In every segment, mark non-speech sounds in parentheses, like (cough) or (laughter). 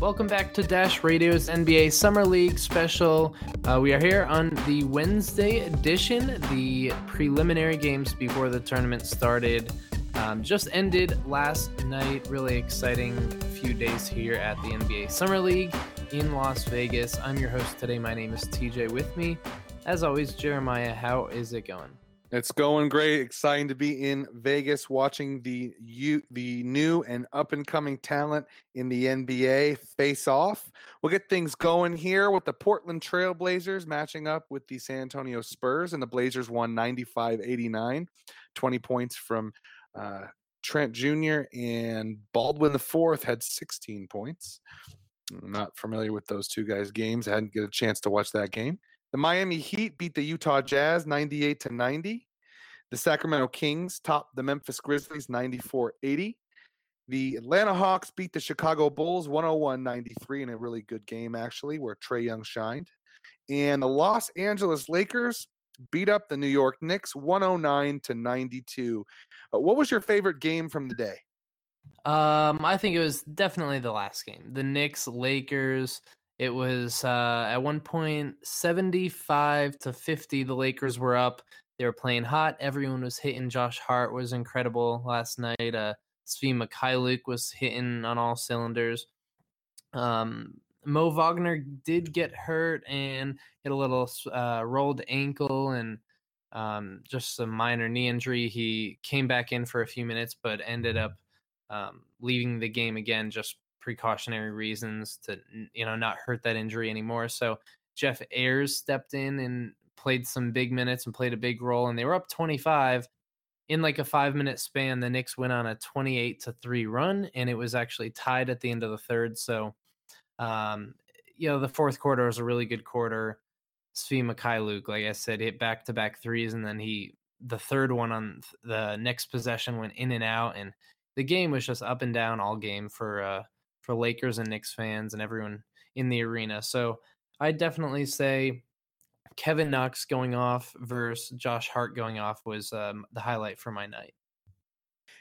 Welcome back to Dash Radio's NBA Summer League special. Uh, we are here on the Wednesday edition. The preliminary games before the tournament started um, just ended last night. Really exciting few days here at the NBA Summer League in Las Vegas. I'm your host today. My name is TJ. With me, as always, Jeremiah. How is it going? It's going great. Exciting to be in Vegas watching the you the new and up and coming talent in the NBA face off. We'll get things going here with the Portland Trailblazers matching up with the San Antonio Spurs and the Blazers won 95-89, 20 points from uh, Trent Jr. and Baldwin the fourth had 16 points. I'm not familiar with those two guys' games. I hadn't get a chance to watch that game. The Miami Heat beat the Utah Jazz 98 to 90. The Sacramento Kings topped the Memphis Grizzlies 94 80. The Atlanta Hawks beat the Chicago Bulls 101 93 in a really good game, actually, where Trae Young shined. And the Los Angeles Lakers beat up the New York Knicks 109 to 92. Uh, what was your favorite game from the day? Um, I think it was definitely the last game. The Knicks Lakers. It was uh, at one point 75 to 50. The Lakers were up. They were playing hot. Everyone was hitting. Josh Hart was incredible last night. Uh, Svi Mykhailiuk was hitting on all cylinders. Um, Mo Wagner did get hurt and hit a little uh, rolled ankle and um, just some minor knee injury. He came back in for a few minutes, but ended up um, leaving the game again just precautionary reasons to you know not hurt that injury anymore. So Jeff Ayres stepped in and played some big minutes and played a big role, and they were up 25 in like a five minute span. The Knicks went on a 28 to three run, and it was actually tied at the end of the third. So, um, you know, the fourth quarter was a really good quarter. Svi Mykhailiuk, like I said, hit back to back threes, and then he the third one on the next possession went in and out, and the game was just up and down all game for uh, for Lakers and Knicks fans and everyone in the arena. So I definitely say Kevin Knox going off versus Josh Hart going off was um, the highlight for my night.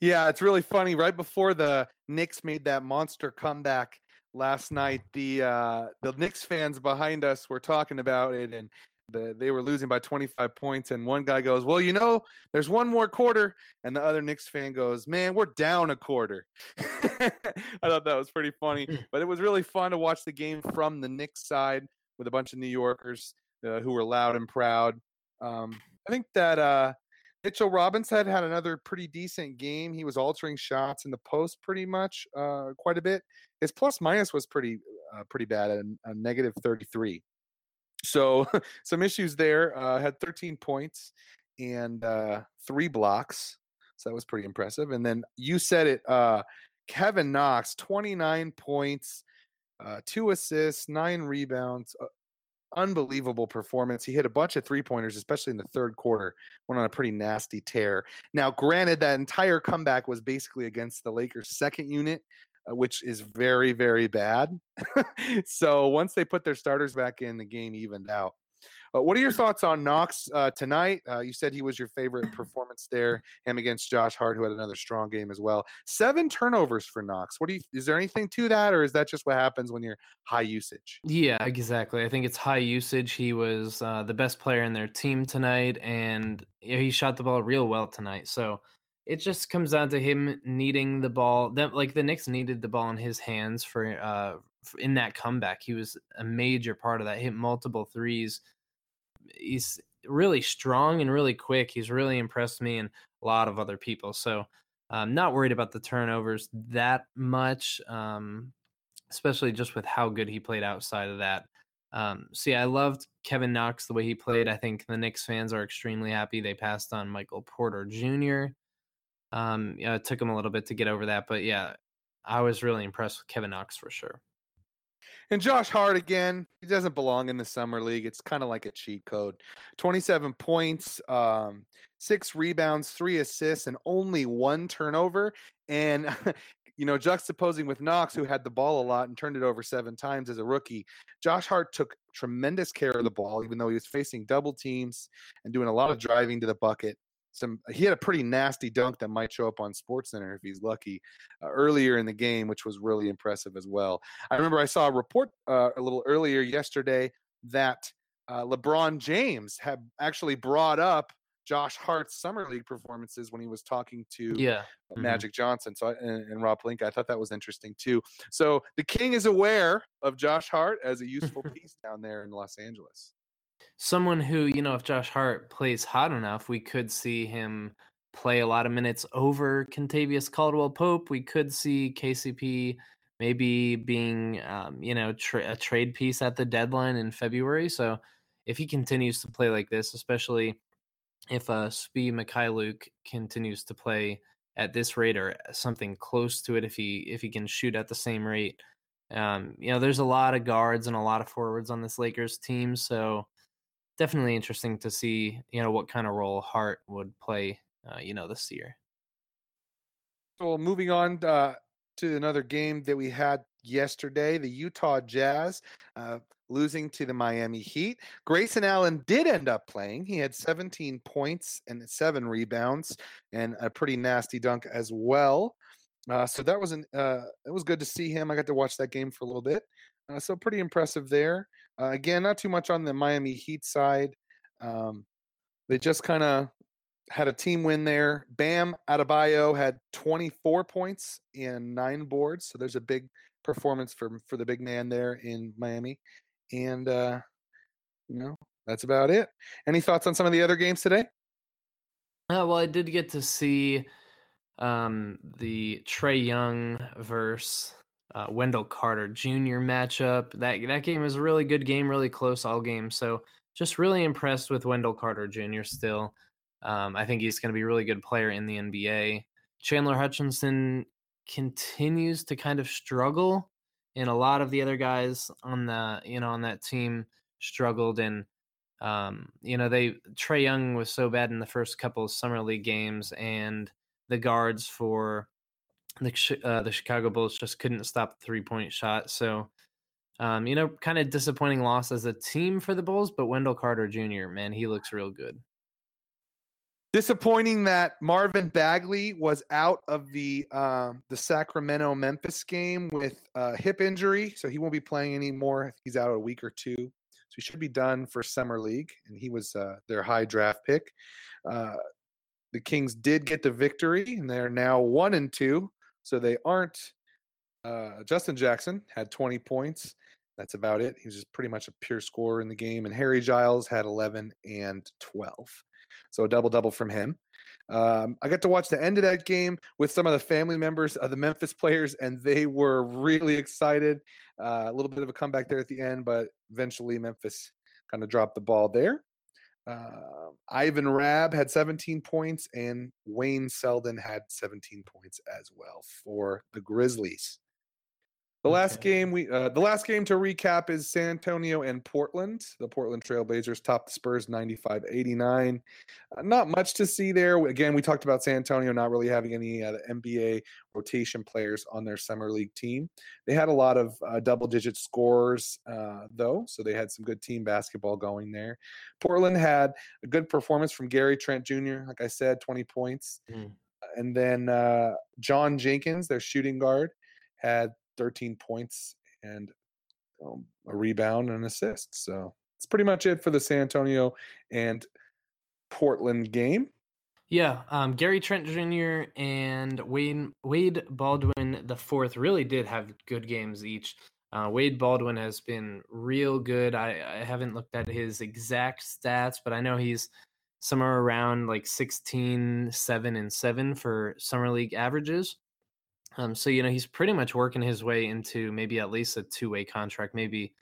Yeah, it's really funny. Right before the Knicks made that monster comeback last night, the uh, the Knicks fans behind us were talking about it, and the, they were losing by 25 points. And one guy goes, "Well, you know, there's one more quarter," and the other Knicks fan goes, "Man, we're down a quarter." (laughs) I thought that was pretty funny, hmm. but it was really fun to watch the game from the Knicks side with a bunch of New Yorkers uh, who were loud and proud. Um, I think that uh, Mitchell Robinson had another pretty decent game. He was altering shots in the post pretty much uh, quite a bit. His plus minus was pretty uh, pretty bad at a, negative 33. So (laughs) some issues there. Uh, had 13 points and uh, three blocks. So that was pretty impressive. And then you said it, uh, Kevin Knox, 29 points, uh, two assists, nine rebounds. Unbelievable performance. He hit a bunch of three pointers, especially in the third quarter. Went on a pretty nasty tear. Now, granted, that entire comeback was basically against the Lakers' second unit, uh, which is very, very bad. (laughs) so once they put their starters back in, the game evened out. Uh, what are your thoughts on Knox uh, tonight? Uh, you said he was your favorite (laughs) performance there, him against Josh Hart, who had another strong game as well. Seven turnovers for Knox. What do you? Is there anything to that, or is that just what happens when you're high usage? Yeah, exactly. I think it's high usage. He was uh, the best player in their team tonight, and he shot the ball real well tonight. So it just comes down to him needing the ball. That like the Knicks needed the ball in his hands for uh in that comeback. He was a major part of that. Hit multiple threes. He's really strong and really quick. He's really impressed me and a lot of other people. So I'm not worried about the turnovers that much, um, especially just with how good he played outside of that. Um, so yeah, I loved Kevin Knox the way he played. I think the Knicks fans are extremely happy. They passed on Michael Porter Jr. Um, yeah, it took him a little bit to get over that, but yeah, I was really impressed with Kevin Knox for sure. And Josh Hart again, he doesn't belong in the summer league. It's kind of like a cheat code. 27 points, um, six rebounds, three assists, and only one turnover. And (laughs) you know, juxtaposing with Knox, who had the ball a lot and turned it over seven times as a rookie, Josh Hart took tremendous care of the ball, even though he was facing double teams and doing a lot of driving to the bucket. Some. He had a pretty nasty dunk that might show up on SportsCenter if he's lucky uh, earlier in the game, which was really impressive as well. I remember I saw a report uh, a little earlier yesterday that uh, LeBron James had actually brought up Josh Hart's summer league performances when he was talking to Yeah. uh, Mhm. Magic Johnson. So I, and, and Rob Pelinka. I thought that was interesting too. So the King is aware of Josh Hart as a useful (laughs) piece down there in Los Angeles. Someone who you know if josh hart plays hot enough we could see him play a lot of minutes over Kentavious Caldwell-Pope. We could see kcp maybe being um, you know tra- a trade piece at the deadline in february. So if he continues to play like this especially if uh Svi Mykhailiuk continues to play at this rate or something close to it if he if he can shoot at the same rate um you know there's a lot of guards and a lot of forwards on this Lakers team. So definitely interesting to see you know what kind of role Hart would play uh, you know this year So moving on uh, to another game that we had yesterday, the Utah Jazz uh, losing to the Miami Heat. Grayson Allen did end up playing. He had 17 points and seven rebounds and a pretty nasty dunk as well. Uh, so that was an uh, it was good to see him. I got to watch that game for a little bit. Uh, so pretty impressive there. Uh, again, not too much on the Miami Heat side. Um, they just kind of had a team win there. Bam Adebayo had 24 points and nine boards, so there's a big performance for for the big man there in Miami. And uh, you know that's about it. Any thoughts on some of the other games today? Uh, well, I did get to see um, the Trae Young versus uh, Wendell Carter Jr. matchup. That that game was a really good game, really close all game. So just really impressed with Wendell Carter Jr. Still, um, I think he's going to be a really good player in the NBA. Chandler Hutchison continues to kind of struggle, and a lot of the other guys on the you know on that team struggled and um, you know, they Trae Young was so bad in the first couple of summer league games, and the guards for the uh, the Chicago Bulls just couldn't stop the three point shot. So, um, you know, kind of disappointing loss as a team for the Bulls. But Wendell Carter Jr. Man, he looks real good. Disappointing that Marvin Bagley was out of the um, the Sacramento Memphis game with a hip injury, so he won't be playing anymore. He's out a week or two, so he should be done for summer league. And he was uh, their high draft pick. Uh, the Kings did get the victory, and they're now one and two, so they aren't. Uh, Justin Jackson had 20 points. That's about it. He was just pretty much a pure scorer in the game, and Harry Giles had 11 and 12. So a double double from him. Um, I got to watch the end of that game with some of the family members of the Memphis players, and they were really excited. Uh, a little bit of a comeback there at the end, but eventually Memphis kind of dropped the ball there. Uh, Ivan Rabb had 17 points, and Wayne Selden had 17 points as well for the Grizzlies. The last Okay. game we uh, the last game to recap is San Antonio and Portland. The Portland Trailblazers topped the Spurs 95-89. Uh, not much to see there. Again, we talked about San Antonio not really having any uh, NBA rotation players on their summer league team. They had a lot of uh, double digit scores uh, though, so they had some good team basketball going there. Portland had a good performance from Gary Trent Jr. Like I said, 20 points. Mm. And then uh, John Jenkins, their shooting guard, had 13 points and um, a rebound and assist. So that's pretty much it for the San Antonio and Portland game. Yeah, um, Gary Trent Jr. and Wade Wade Baldwin the fourth really did have good games each. Uh, Wade Baldwin has been real good. I, I haven't looked at his exact stats, but I know he's somewhere around like 16, 7, and 7 for summer league averages. Um, so you know he's pretty much working his way into maybe at least a two way contract, maybe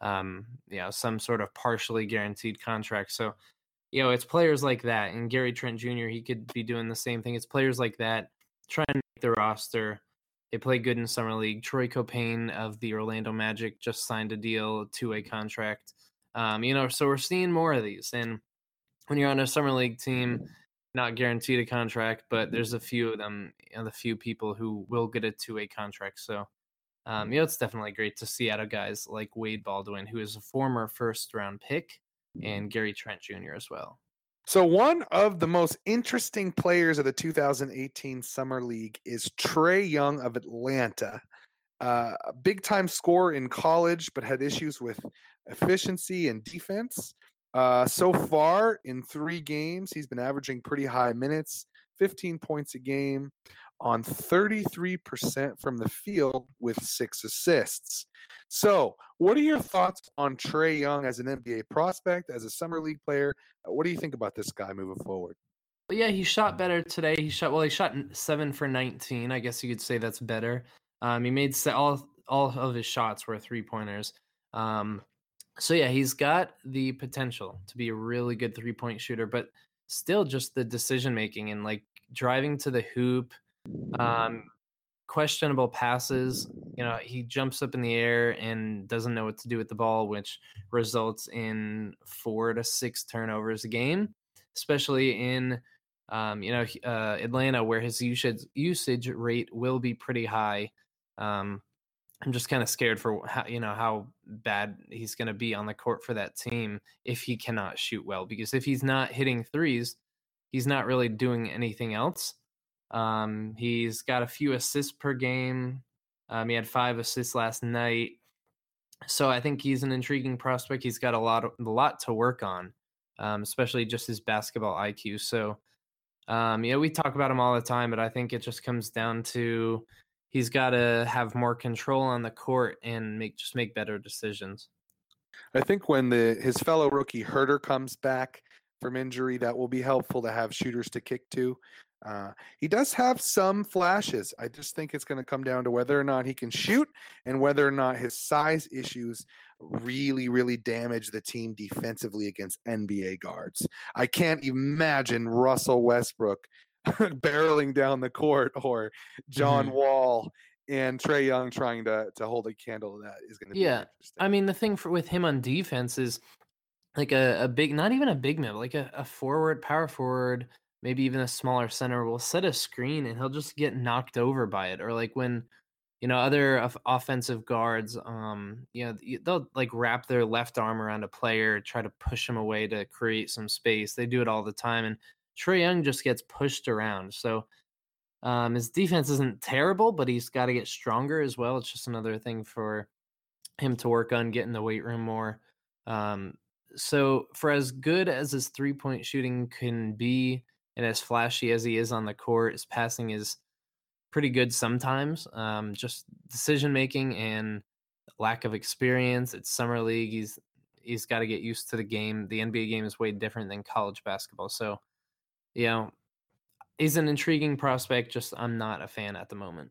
um, you know some sort of partially guaranteed contract. So you know, it's players like that. And Gary Trent Jr., he could be doing the same thing. It's players like that trying to make the roster. They play good in summer league. Troy Caupain of the Orlando Magic just signed a deal, a two-way contract. Um, you know, so we're seeing more of these. And when you're on a summer league team, not guaranteed a contract, but there's a few of them, the few people who will get a two-way contract. So, um, you know, it's definitely great to see out of guys like Wade Baldwin, who is a former first-round pick and Gary Trent Jr. as well. So, one of the most interesting players of the 2018 Summer League is Trae Young of Atlanta. Uh, a big time scorer in college, but had issues with efficiency and defense. Uh, so far in three games, he's been averaging pretty high minutes, 15 points a game on 33% from the field with six assists. So, what are your thoughts on Trae Young as an NBA prospect, as a summer league player? What do you think about this guy moving forward? Yeah, he shot better today. He shot well. He shot seven for 19. I guess you could say that's better. Um, he made all all of his shots were three pointers. Um, so yeah, he's got the potential to be a really good three point shooter, but still just the decision making and like driving to the hoop, um, questionable passes. You know, he jumps up in the air and doesn't know what to do with the ball, which results in four to six turnovers a game, especially in um, you know uh, Atlanta, where his usage usage rate will be pretty high. Um, I'm just kind of scared for how you know how bad he's going to be on the court for that team if he cannot shoot well. Because if he's not hitting threes, he's not really doing anything else. Um, he's got a few assists per game. Um, he had five assists last night, so I think he's an intriguing prospect. He's got a lot, a lot to work on, um, especially just his basketball IQ. So, um, yeah, we talk about him all the time, but I think it just comes down to he's got to have more control on the court and make just make better decisions. I think when the his fellow rookie Huerter comes back from injury, that will be helpful to have shooters to kick to. Uh, he does have some flashes. I just think it's going to come down to whether or not he can shoot and whether or not his size issues really, really damage the team defensively against NBA guards. I can't imagine Russell Westbrook (laughs) barreling down the court or John mm-hmm. Wall and Trae Young trying to to hold a candle to that is going to yeah. I mean, the thing for with him on defense is like a, a big, not even a big man, like a, a forward, power forward, maybe even a smaller center will set a screen and he'll just get knocked over by it. Or like when you know other offensive guards, um, you know they'll like wrap their left arm around a player, try to push him away to create some space. They do it all the time, and trae Young just gets pushed around. So um, his defense isn't terrible, but he's got to get stronger as well. It's just another thing for him to work on, getting the weight room more. Um, so for as good as his three point shooting can be, and as flashy as he is on the court, his passing is pretty good sometimes. Um, just decision making and lack of experience. It's summer league. He's he's got to get used to the game. The NBA game is way different than college basketball. So you know, he's an intriguing prospect. Just I'm not a fan at the moment.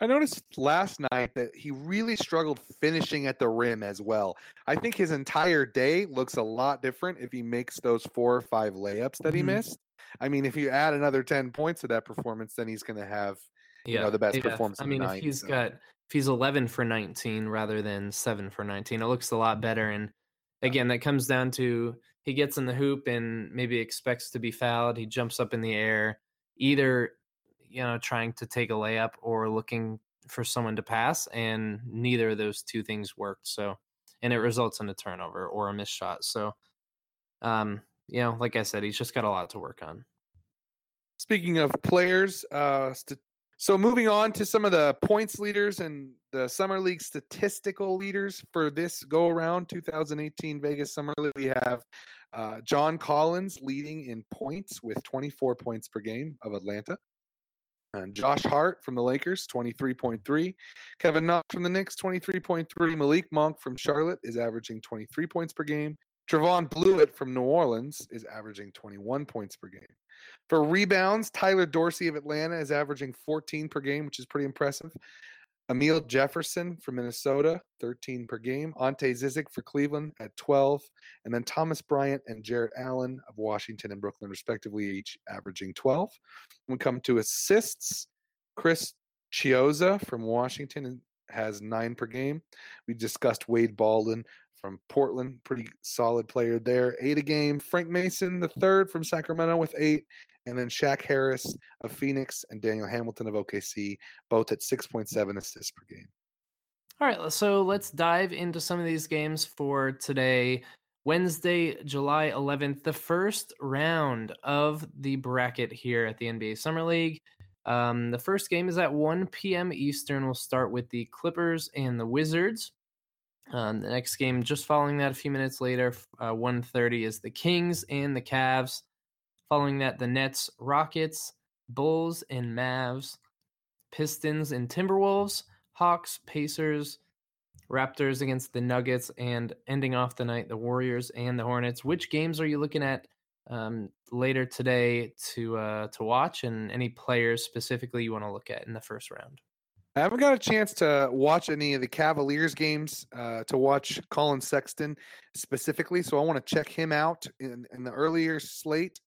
I noticed last night that he really struggled finishing at the rim as well. I think his entire day looks a lot different if he makes those four or five layups that he mm-hmm. missed. I mean, if you add another 10 points to that performance, then he's going to have yeah. you know the best yeah. performance. I mean, if he's so. got if he's 11 for 19 rather than 7 for 19, it looks a lot better and again, that comes down to he gets in the hoop and maybe expects to be fouled. He jumps up in the air, either you know trying to take a layup or looking for someone to pass, and neither of those two things worked. So, and it results in a turnover or a missed shot. So, um, you know, like I said, he's just got a lot to work on. Speaking of players, uh, st- so moving on to some of the points leaders and the summer league statistical leaders for this go around 2018 Vegas Summer League, we have uh, John Collins leading in points with 24 points per game of Atlanta. And Josh Hart from the Lakers, 23.3. Kevin Knox from the Knicks, 23.3. Malik Monk from Charlotte is averaging 23 points per game. Trevon Bluiett from New Orleans is averaging 21 points per game. For rebounds, Tyler Dorsey of Atlanta is averaging 14 per game, which is pretty impressive. Amile Jefferson from Minnesota, 13 per game. Ante Zizic for Cleveland at 12. And then Thomas Bryant and Jarrett Allen of Washington and Brooklyn, respectively, each averaging 12. When we come to assists, Chris Chiozza from Washington has nine per game. We discussed Wade Baldwin from Portland, pretty solid player there. Eight a game. Frank Mason, the third from Sacramento with eight. And then Shaq Harris of Phoenix and Daniel Hamilton of OKC, both at 6.7 assists per game. All right, so let's dive into some of these games for today. Wednesday, July 11th, the first round of the bracket here at the NBA Summer League. Um, the first game is at 1 p.m. Eastern. We'll start with the Clippers and the Wizards. Um, the next game, just following that, a few minutes later, uh, 1:30 is the Kings and the Cavs. Following that, the Nets, Rockets, Bulls, and Mavs, Pistons and Timberwolves, Hawks, Pacers, Raptors against the Nuggets, and ending off the night, the Warriors and the Hornets. Which games are you looking at um, later today to uh, to watch, and any players specifically you want to look at in the first round? I haven't got a chance to watch any of the Cavaliers games, uh, to watch Collin Sexton specifically. So I want to check him out in, in the earlier slate.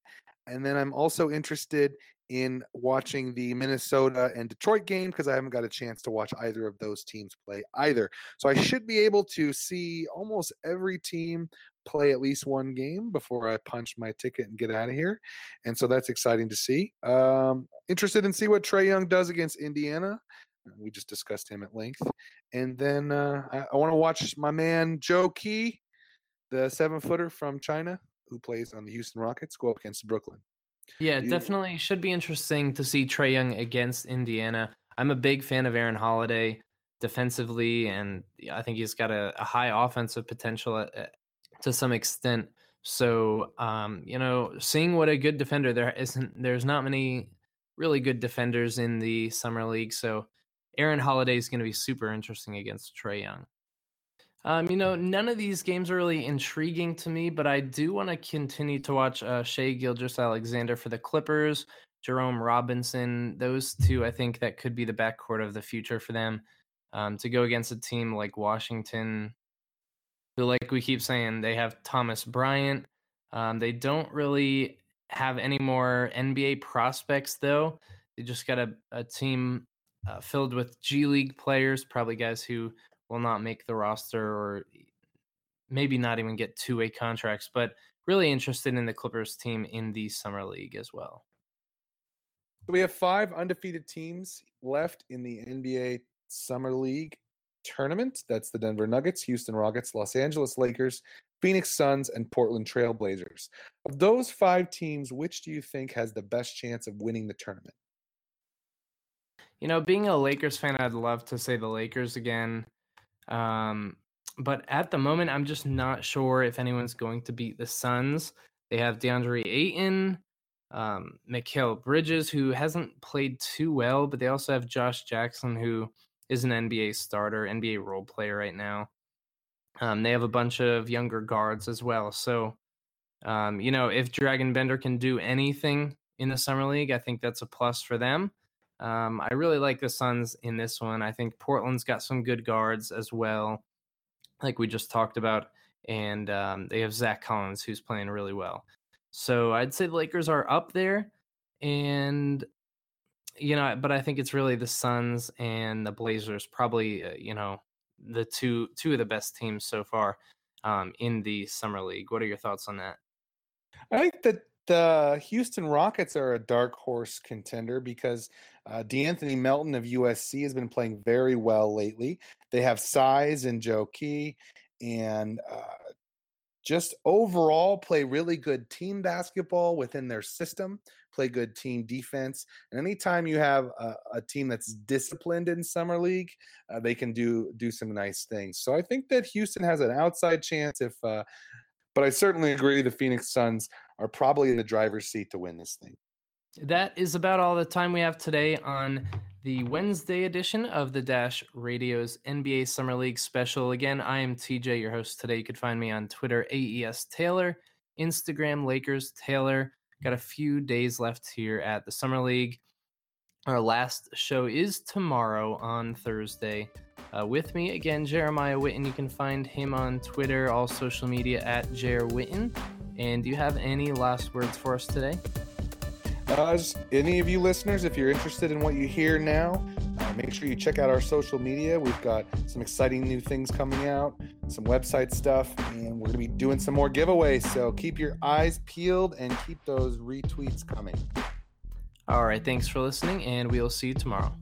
And then I'm also interested in watching the Minnesota and Detroit game because I haven't got a chance to watch either of those teams play either. So I should be able to see almost every team play at least one game before I punch my ticket and get out of here. And so that's exciting to see. Um, interested in see what Trae Young does against Indiana. We just discussed him at length. And then uh, I, I want to watch my man Zhou Qi, the seven footer from China who plays on the Houston Rockets, go up against Brooklyn. Yeah, you, definitely should be interesting to see Trae Young against Indiana. I'm a big fan of Aaron Holiday defensively, and I think he's got a, a high offensive potential at, at, to some extent. So, um, you know, seeing what a good defender there isn't, there's not many really good defenders in the summer league. So Aaron Holiday is going to be super interesting against Trae Young. Um, you know, none of these games are really intriguing to me, but I do want to continue to watch uh, Shai Gilgeous-Alexander for the Clippers, Jerome Robinson. Those two, I think, that could be the backcourt of the future for them. Um, to go against a team like Washington, who, like we keep saying, they have Thomas Bryant. Um, they don't really have any more NBA prospects, though. They just got a, a team uh, filled with G League players, probably guys who will not make the roster or maybe not even get two way contracts, but really interested in the Clippers team in the Summer League as well. So We have five undefeated teams left in the NBA Summer League tournament. That's the Denver Nuggets, Houston Rockets, Los Angeles Lakers, Phoenix Suns, and Portland Trailblazers. Of those five teams, which do you think has the best chance of winning the tournament? You know, being a Lakers fan, I'd love to say the Lakers again. Um, but at the moment, I'm just not sure if anyone's going to beat the Suns. They have DeAndre Ayton, um, Mikal Bridges, who hasn't played too well, but they also have Josh Jackson, who is an NBA starter, NBA role player right now. Um, they have a bunch of younger guards as well. So, um, you know, if Dragan Bender can do anything in the summer league, I think that's a plus for them. Um, I really like the Suns in this one. I think Portland's got some good guards as well, like we just talked about, and um, they have Zach Collins who's playing really well. So I'd say the Lakers are up there, and you know, but I think it's really the Suns and the Blazers, probably uh, you know the two two of the best teams so far um, in the summer league. What are your thoughts on that? I think that the Houston Rockets are a dark horse contender because uh, De'Anthony Melton of USC has been playing very well lately. They have size and Zhou Qi, and uh, just overall play really good team basketball within their system. Play good team defense, and anytime you have a, a team that's disciplined in summer league, uh, they can do do some nice things. So I think that Houston has an outside chance if. Uh, but I certainly agree the Phoenix Suns are probably in the driver's seat to win this thing. That is about all the time we have today on the Wednesday edition of the Dash Radio's NBA Summer League special. Again, I am TJ, your host today. You can find me on Twitter, AES Taylor, Instagram, Lakers Taylor. Got a few days left here at the Summer League. Our last show is tomorrow on Thursday. Uh, with me again, Jeremiah Witten. You can find him on Twitter, all social media at Jer Witten. And do you have any last words for us today? Uh, any of you listeners, if you're interested in what you hear now, uh, make sure you check out our social media. We've got some exciting new things coming out, some website stuff, and we're going to be doing some more giveaways. So keep your eyes peeled and keep those retweets coming. All right. Thanks for listening, and we'll see you tomorrow.